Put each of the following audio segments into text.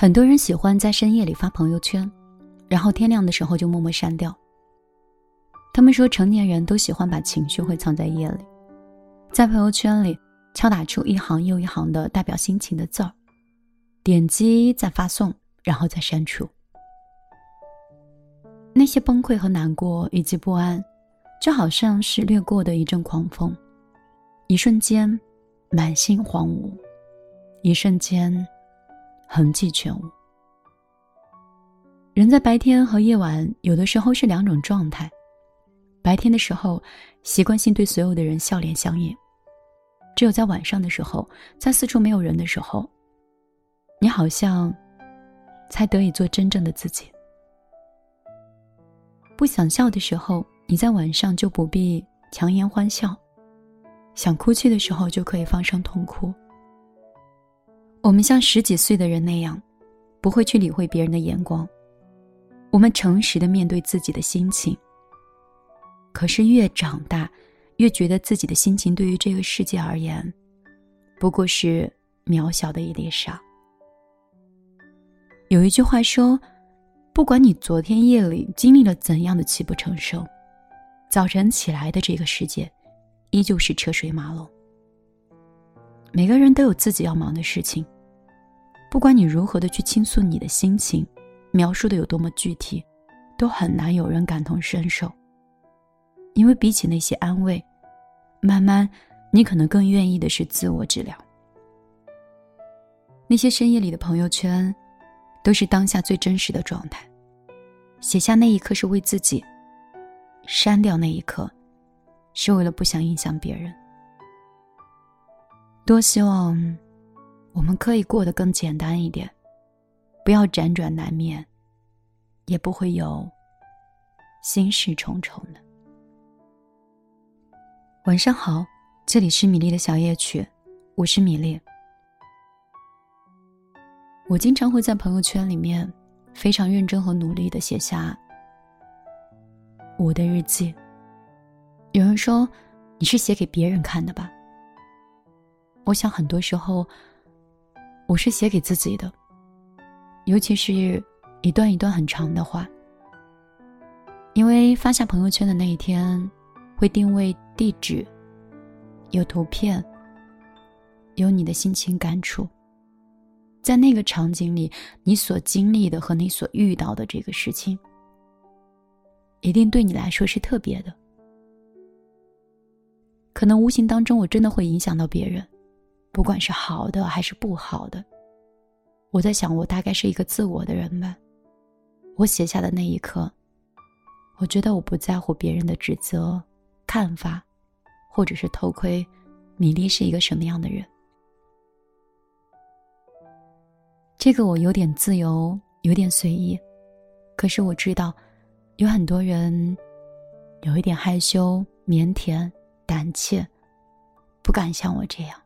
很多人喜欢在深夜里发朋友圈，然后天亮的时候就默默删掉。他们说，成年人都喜欢把情绪会藏在夜里，在朋友圈里敲打出一行又一行的代表心情的字儿，点击再发送，然后再删除。那些崩溃和难过以及不安，就好像是掠过的一阵狂风，一瞬间，满心荒芜，一瞬间。痕迹全无。人在白天和夜晚有的时候是两种状态。白天的时候，习惯性对所有的人笑脸相迎；只有在晚上的时候，在四处没有人的时候，你好像才得以做真正的自己。不想笑的时候，你在晚上就不必强颜欢笑；想哭泣的时候，就可以放声痛哭。我们像十几岁的人那样，不会去理会别人的眼光。我们诚实的面对自己的心情。可是越长大，越觉得自己的心情对于这个世界而言，不过是渺小的一粒沙。有一句话说：“不管你昨天夜里经历了怎样的泣不成声，早晨起来的这个世界，依旧是车水马龙。”每个人都有自己要忙的事情，不管你如何的去倾诉你的心情，描述的有多么具体，都很难有人感同身受。因为比起那些安慰，慢慢，你可能更愿意的是自我治疗。那些深夜里的朋友圈，都是当下最真实的状态。写下那一刻是为自己，删掉那一刻，是为了不想影响别人。多希望我们可以过得更简单一点，不要辗转难眠，也不会有心事重重的。晚上好，这里是米粒的小夜曲，我是米粒。我经常会在朋友圈里面非常认真和努力的写下我的日记。有人说你是写给别人看的吧？我想很多时候，我是写给自己的，尤其是一段一段很长的话，因为发下朋友圈的那一天，会定位地址，有图片，有你的心情感触，在那个场景里，你所经历的和你所遇到的这个事情，一定对你来说是特别的，可能无形当中，我真的会影响到别人。不管是好的还是不好的，我在想，我大概是一个自我的人吧。我写下的那一刻，我觉得我不在乎别人的指责、看法，或者是偷窥米粒是一个什么样的人。这个我有点自由，有点随意，可是我知道，有很多人有一点害羞、腼腆、胆怯，不敢像我这样。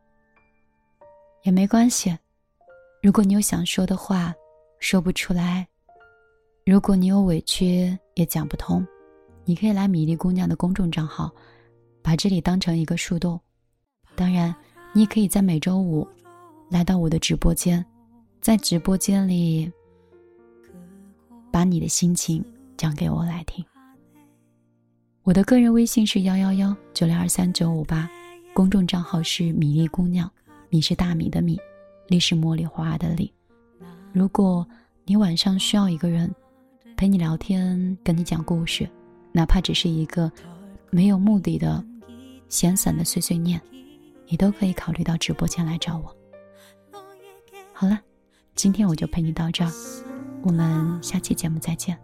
也没关系，如果你有想说的话，说不出来；如果你有委屈也讲不通，你可以来米粒姑娘的公众账号，把这里当成一个树洞。当然，你也可以在每周五来到我的直播间，在直播间里把你的心情讲给我来听。我的个人微信是幺幺幺九零二三九五八，公众账号是米粒姑娘。米是大米的米，粒是茉莉花的粒。如果你晚上需要一个人陪你聊天，跟你讲故事，哪怕只是一个没有目的的闲散的碎碎念，你都可以考虑到直播间来找我。好了，今天我就陪你到这儿，我们下期节目再见。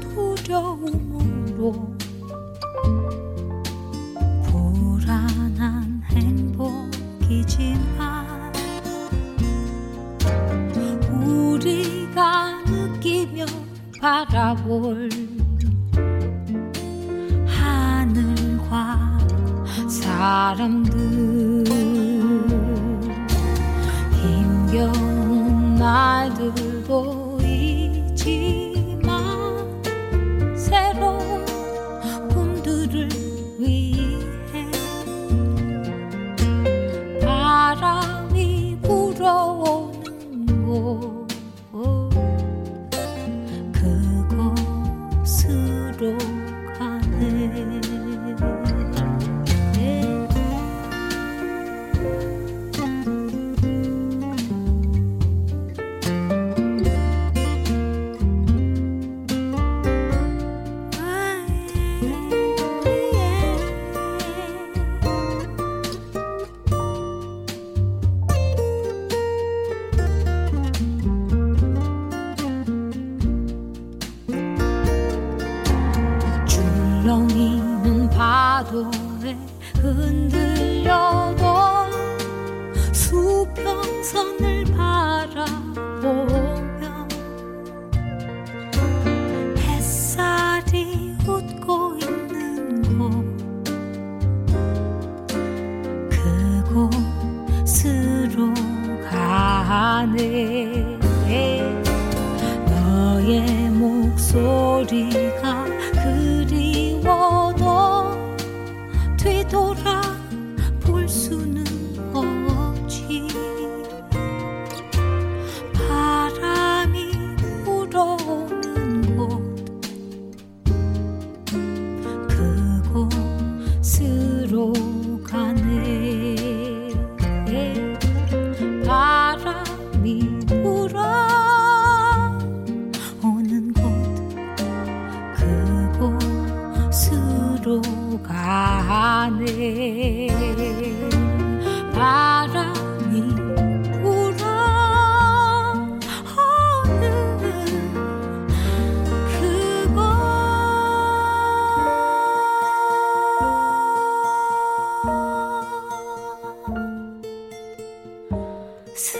두려움으로 불안한 행복이지만 우리가 느끼며 바라볼 하늘과 사람들 이는 파도에 흔들려도 수평선을 바라보며 햇살이 웃고 있는 곳 그곳으로 가네. 너의 목소리가 그리 思